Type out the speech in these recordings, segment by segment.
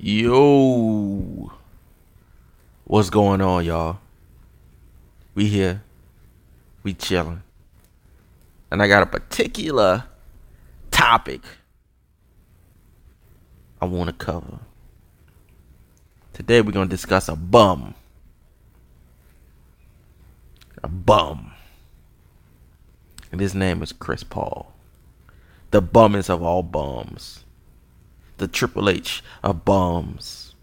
Yo, what's going on, y'all? We here, we chilling, and I got a particular topic I want to cover. Today we're gonna discuss a bum, a bum, and his name is Chris Paul, the bummest of all bums the Triple H of bums.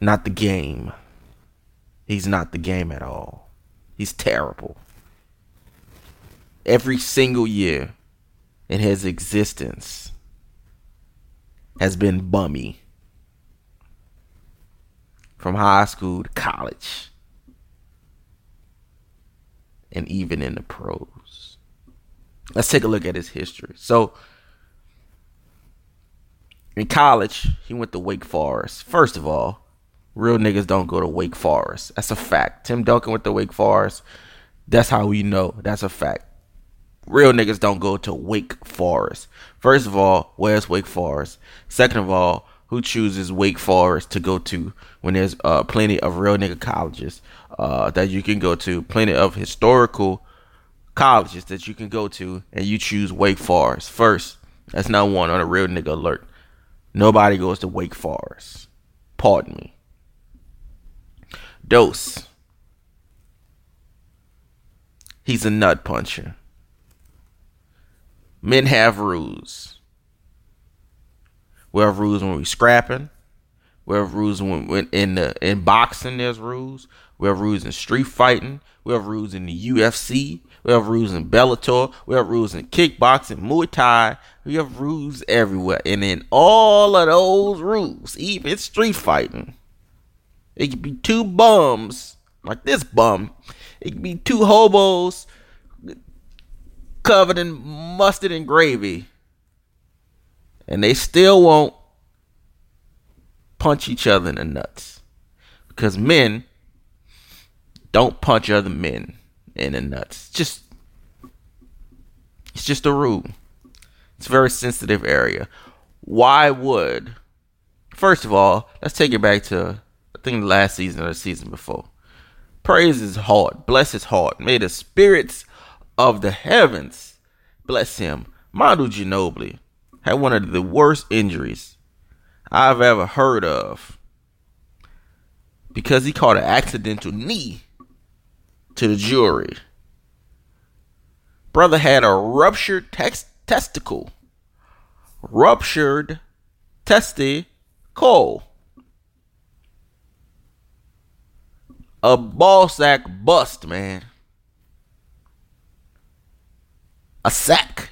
Not the game. He's not the game at all. He's terrible. Every single year in his existence has been bummy. From high school to college. And even in the pros. Let's take a look at his history. So, in college, he went to Wake Forest. First of all, real niggas don't go to Wake Forest. That's a fact. Tim Duncan went to Wake Forest. That's how we know. That's a fact. Real niggas don't go to Wake Forest. First of all, where's Wake Forest? Second of all, who chooses Wake Forest to go to when there's uh, plenty of real nigga colleges uh, that you can go to, plenty of historical colleges that you can go to, and you choose Wake Forest first. That's not one on a real nigga alert. Nobody goes to Wake Forest. Pardon me. Dose. He's a nut puncher. Men have rules. We have rules when we scrapping. We have rules when, when in the in boxing. There's rules. We have rules in street fighting. We have rules in the UFC. We have rules in Bellator. We have rules in kickboxing, Muay Thai. We have rules everywhere. And in all of those rules, even street fighting, it could be two bums, like this bum. It could be two hobos covered in mustard and gravy. And they still won't punch each other in the nuts. Because men don't punch other men in the nuts. Just it's just a rule. It's a very sensitive area. Why would first of all, let's take it back to I think the last season or the season before. Praise his heart, bless his heart. May the spirits of the heavens bless him. Manu Ginobili had one of the worst injuries I've ever heard of because he caught an accidental knee to the jury. Brother had a ruptured tex- testicle. Ruptured testicle. A ball sack bust, man. A sack.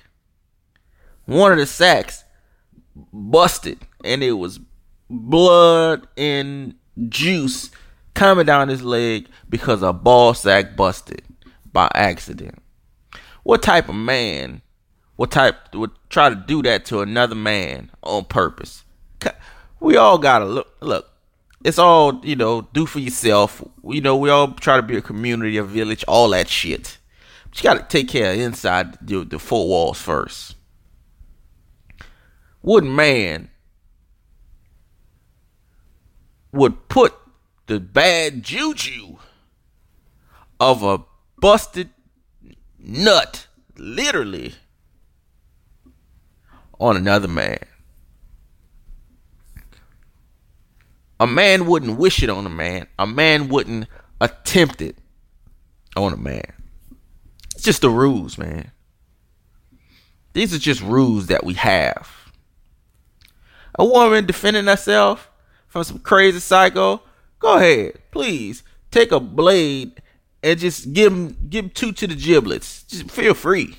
One of the sacks busted, and it was blood and juice coming down his leg because a ball sack busted by accident. What type of man what type would try to do that to another man on purpose? We all gotta look look. It's all, you know, do for yourself. You know, we all try to be a community, a village, all that shit. But you gotta take care of inside the, the four walls first. What man would put the bad juju of a busted nut, literally, on another man. A man wouldn't wish it on a man. A man wouldn't attempt it on a man. It's just the rules, man. These are just rules that we have. A woman defending herself from some crazy psycho, go ahead, please take a blade and just give him give two to the giblets. Just feel free.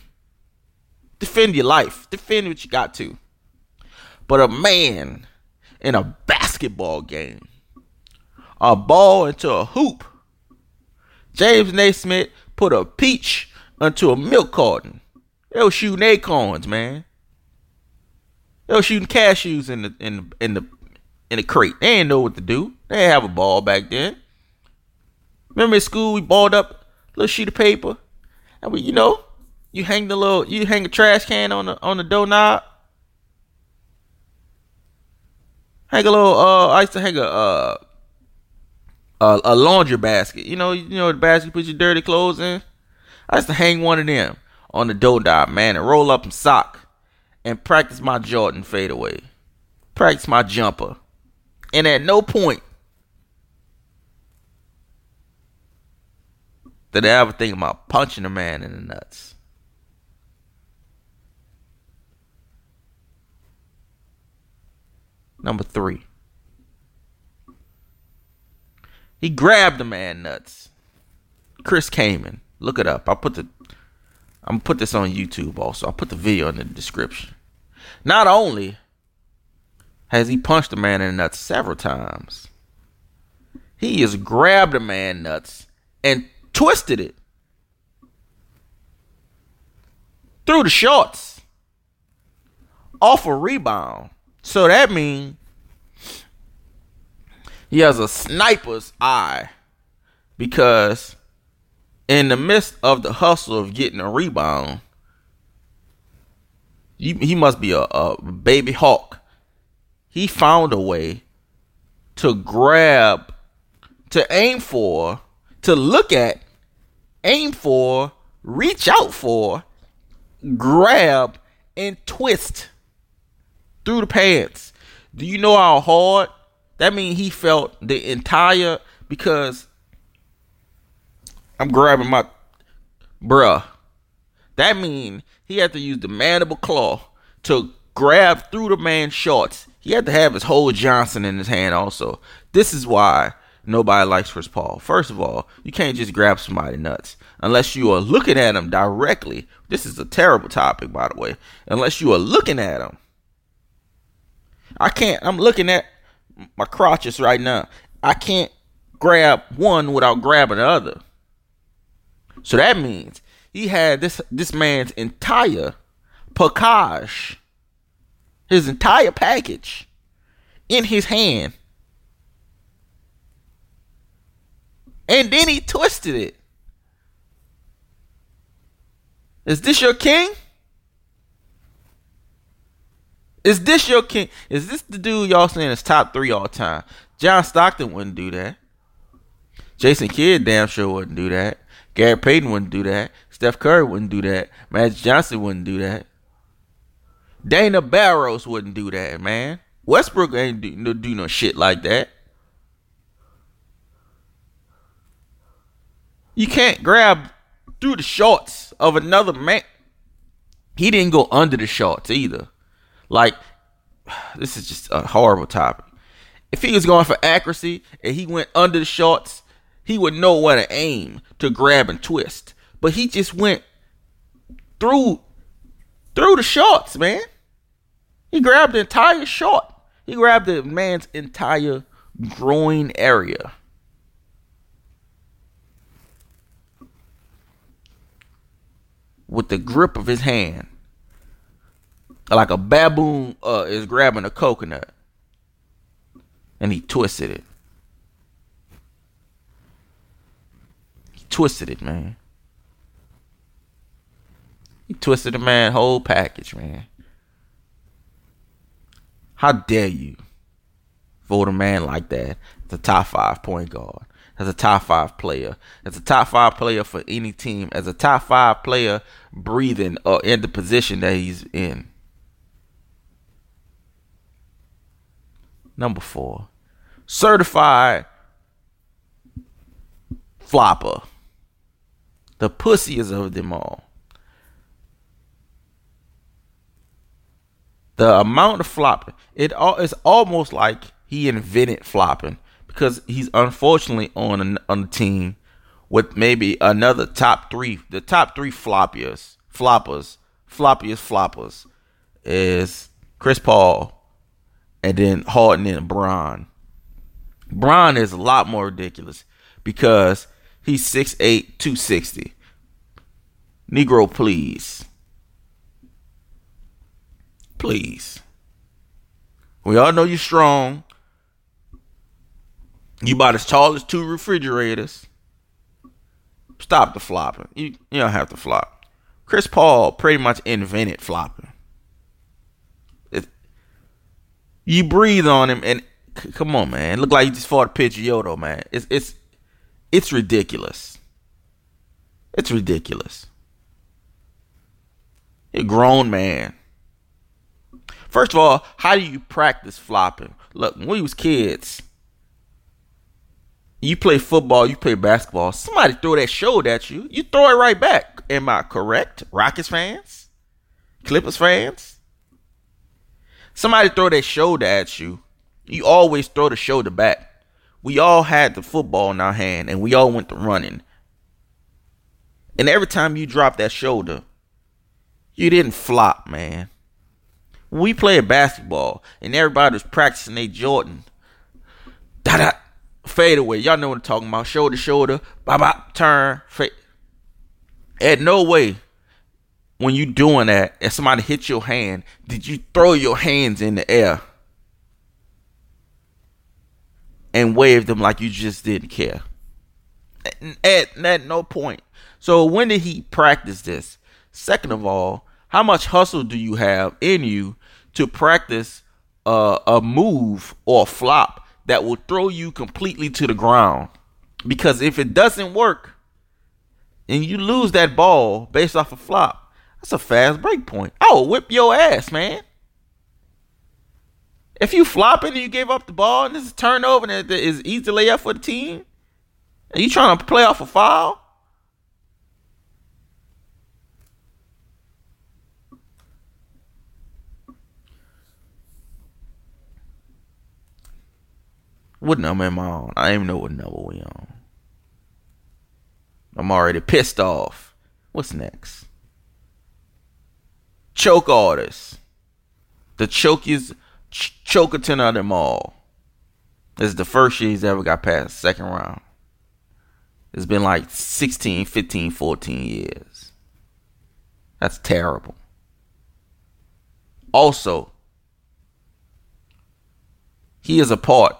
Defend your life. Defend what you got to. But a man in a basketball game, a ball into a hoop. James Naismith put a peach into a milk carton. They were shooting acorns, man. They were shooting cashews in the in the in the in the crate. They didn't know what to do. They didn't have a ball back then. Remember in school we balled up a little sheet of paper and we, you know, you hang the little you hang a trash can on the on the doorknob. hang a little. Uh, I used to hang a uh, a, a laundry basket. You know, you know the basket you put your dirty clothes in. I used to hang one of them on the dot, man, and roll up and sock and practice my Jordan fadeaway. Practice my jumper. And at no point did I ever think about punching a man in the nuts. Number three. He grabbed the man nuts. Chris Kaman. Look it up. I'll put the I'm gonna put this on YouTube also. I'll put the video in the description. Not only has he punched the man in the nuts several times, he has grabbed the man nuts and twisted it through the shorts off a rebound. So that means he has a sniper's eye because in the midst of the hustle of getting a rebound, he, he must be a, a baby hawk. He found a way to grab, to aim for, to look at, aim for, reach out for, grab, and twist through the pants. Do you know how hard that means he felt the entire because I'm grabbing my bruh. That means he had to use the mandible claw to grab through the man's shorts. He had to have his whole Johnson in his hand also. This is why nobody likes Chris Paul. First of all, you can't just grab somebody nuts unless you are looking at him directly. This is a terrible topic, by the way. Unless you are looking at him. I can't. I'm looking at my crotches right now. I can't grab one without grabbing the other. So that means he had this this man's entire package, his entire package in his hand. And then he twisted it. Is this your king? Is this your king? Is this the dude y'all saying is top three all time? John Stockton wouldn't do that. Jason Kidd damn sure wouldn't do that. Gary Payton wouldn't do that. Steph Curry wouldn't do that. Magic Johnson wouldn't do that. Dana Barros wouldn't do that, man. Westbrook ain't do, no, do no shit like that. You can't grab through the shorts of another man. He didn't go under the shorts either. Like, this is just a horrible topic. If he was going for accuracy and he went under the shorts, he would know where to aim to grab and twist. But he just went through through the shorts, man. He grabbed the entire short. He grabbed the man's entire groin area. With the grip of his hand like a baboon uh, is grabbing a coconut, and he twisted it. He twisted it, man. He twisted the man whole package, man. How dare you vote a man like that as a top five point guard, as a top five player, as a top five player for any team, as a top five player breathing or in the position that he's in. Number four, certified flopper. The pussiest of them all. The amount of flopping, it all it's almost like he invented flopping because he's unfortunately on a, on a team with maybe another top three, the top three floppiest, floppers, floppiest floppers is Chris Paul, and then Harden and Bron. Bron is a lot more ridiculous because he's 6'8, 260. Negro, please. Please. We all know you're strong. You about as tall as two refrigerators. Stop the flopping. You, you don't have to flop. Chris Paul pretty much invented flopping. You breathe on him, and c- come on, man. Look like you just fought a Yodo, man. It's it's it's ridiculous. It's ridiculous. You're a grown man. First of all, how do you practice flopping? Look, when we was kids, you play football, you play basketball. Somebody throw that shoulder at you, you throw it right back. Am I correct? Rockets fans, Clippers fans. Somebody throw that shoulder at you, you always throw the shoulder back. We all had the football in our hand, and we all went to running. And every time you drop that shoulder, you didn't flop, man. We played basketball and everybody was practicing a Jordan, da da, fade away. Y'all know what I'm talking about. Shoulder, shoulder, bop, bop, turn, fade. At no way, when you doing that, if somebody hit your hand, did you throw your hands in the air and wave them like you just didn't care? At, at no point. So when did he practice this? Second of all, how much hustle do you have in you to practice a move or a flop that will throw you completely to the ground? Because if it doesn't work and you lose that ball based off a flop, that's a fast break point. Will whip your ass, man. If you flopping and you gave up the ball and this is turnover and it is easy to lay up for the team, and you trying to play off a foul, What number am I on? I don't even know what number we on. I'm already pissed off. What's next? Choke artist. The chokiest ch- chokerton of them all. This is the first year he's ever got past second round. It's been like 16, 15, 14 years. That's terrible. Also, he is a part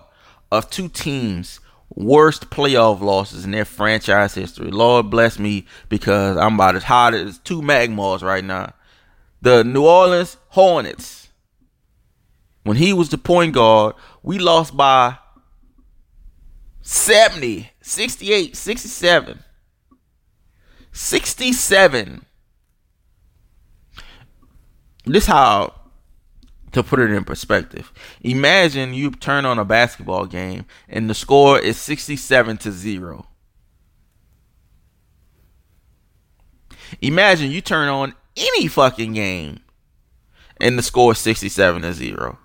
of two teams' worst playoff losses in their franchise history. Lord bless me because I'm about as hot as two magmas right now. The New Orleans Hornets. When he was the point guard, we lost by 70, 68, 67. 67. This how to put it in perspective. Imagine you turn on a basketball game and the score is 67 to 0. Imagine you turn on any fucking game and the score is 67 to 0.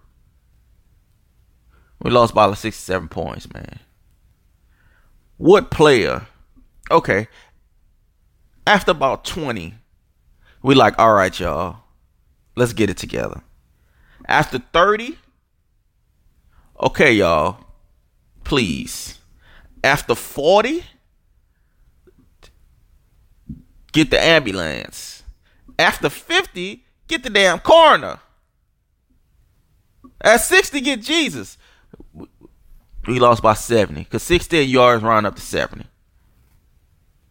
We lost by like 67 points, man. What player? Okay. After about 20, we like, all right, y'all, let's get it together. After 30, okay, y'all, please. After 40, get the ambulance. After 50, get the damn coroner. At 60, get Jesus. We lost by 70 because 60 yards round up to 70.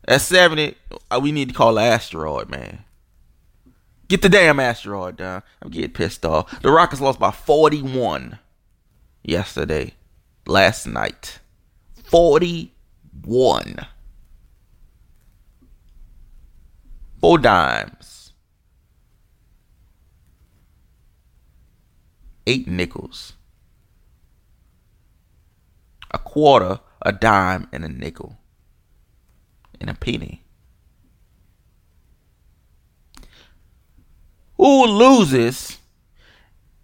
At 70, uh, we need to call an asteroid, man. Get the damn asteroid down. I'm getting pissed off. The Rockets lost by 41 yesterday, last night. 41. Four dimes. Eight nickels. A quarter, a dime, and a nickel. And a penny. Who loses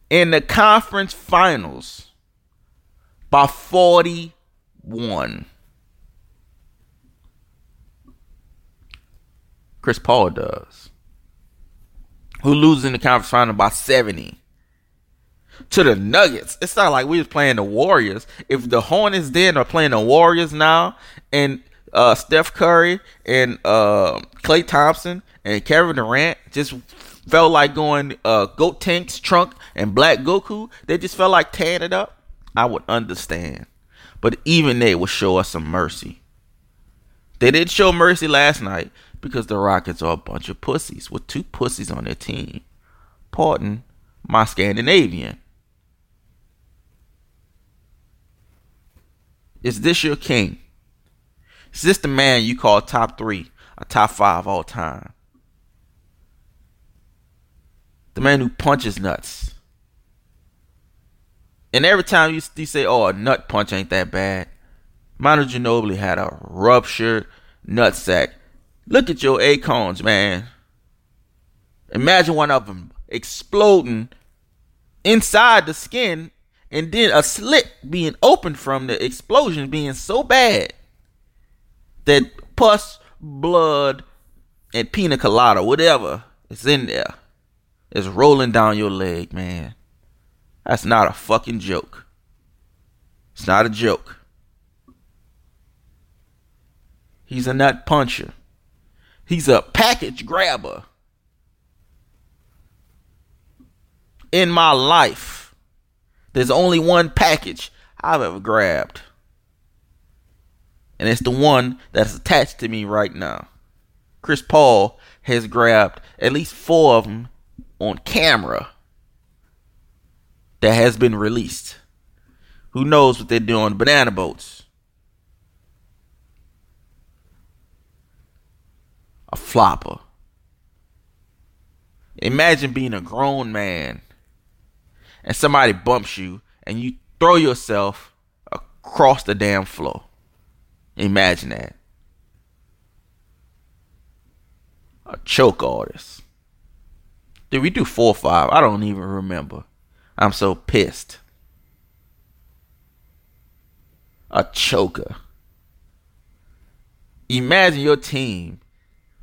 in the conference finals by 41. Chris Paul does. Who loses in the conference final by 70 to the Nuggets. It's not like we was playing the Warriors. If the Hornets then are playing the Warriors now, and uh, Steph Curry and uh, Klay Thompson and Kevin Durant just felt like going uh, Gotenks's trunk and Black Goku, they just felt like tearing it up, I would understand. But even they would show us some mercy. They didn't show mercy last night because the Rockets are a bunch of pussies with two pussies on their team. Pardon my Scandinavian. Is this your king? Is this the man you call top three or top five all time? The man who punches nuts. And every time you, you say, oh, a nut punch ain't that bad. Manu Ginobili had a ruptured nutsack. Look at your acorns, man. Imagine one of them exploding inside the skin and then a slit being opened from the explosion being so bad that pus, blood, and pina colada, whatever is in there, is rolling down your leg, man. That's not a fucking joke. It's not a joke. He's a nut puncher. He's a package grabber. In my life, there's only one package I've ever grabbed. And it's the one that's attached to me right now. Chris Paul has grabbed at least four of them on camera that has been released. Who knows what they're doing? Banana boats. A flopper. Imagine being a grown man and somebody bumps you and you throw yourself across the damn floor. Imagine that. A choke artist. Did we do four or five? I don't even remember. I'm so pissed. A choker. Imagine your team.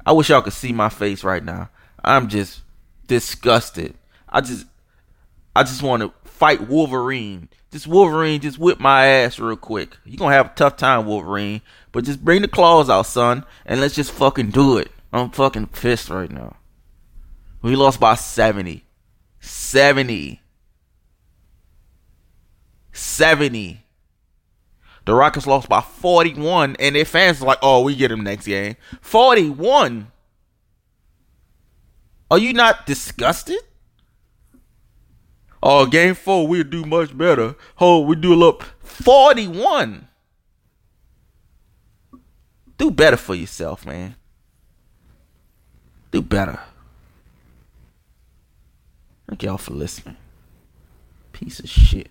I wish y'all could see my face right now. I'm just disgusted. I just I just want to fight Wolverine. Just Wolverine, just whip my ass real quick. You gonna have a tough time, Wolverine. But just bring the claws out, son, and let's just fucking do it. I'm fucking pissed right now. We lost by 70. 70. 70. The Rockets lost by 41, and their fans are like, oh, we get them next game. 41. Are you not disgusted? Oh, game four, we'll do much better. Oh, we do a little 41. Do better for yourself, man. Do better. Thank y'all for listening. Piece of shit.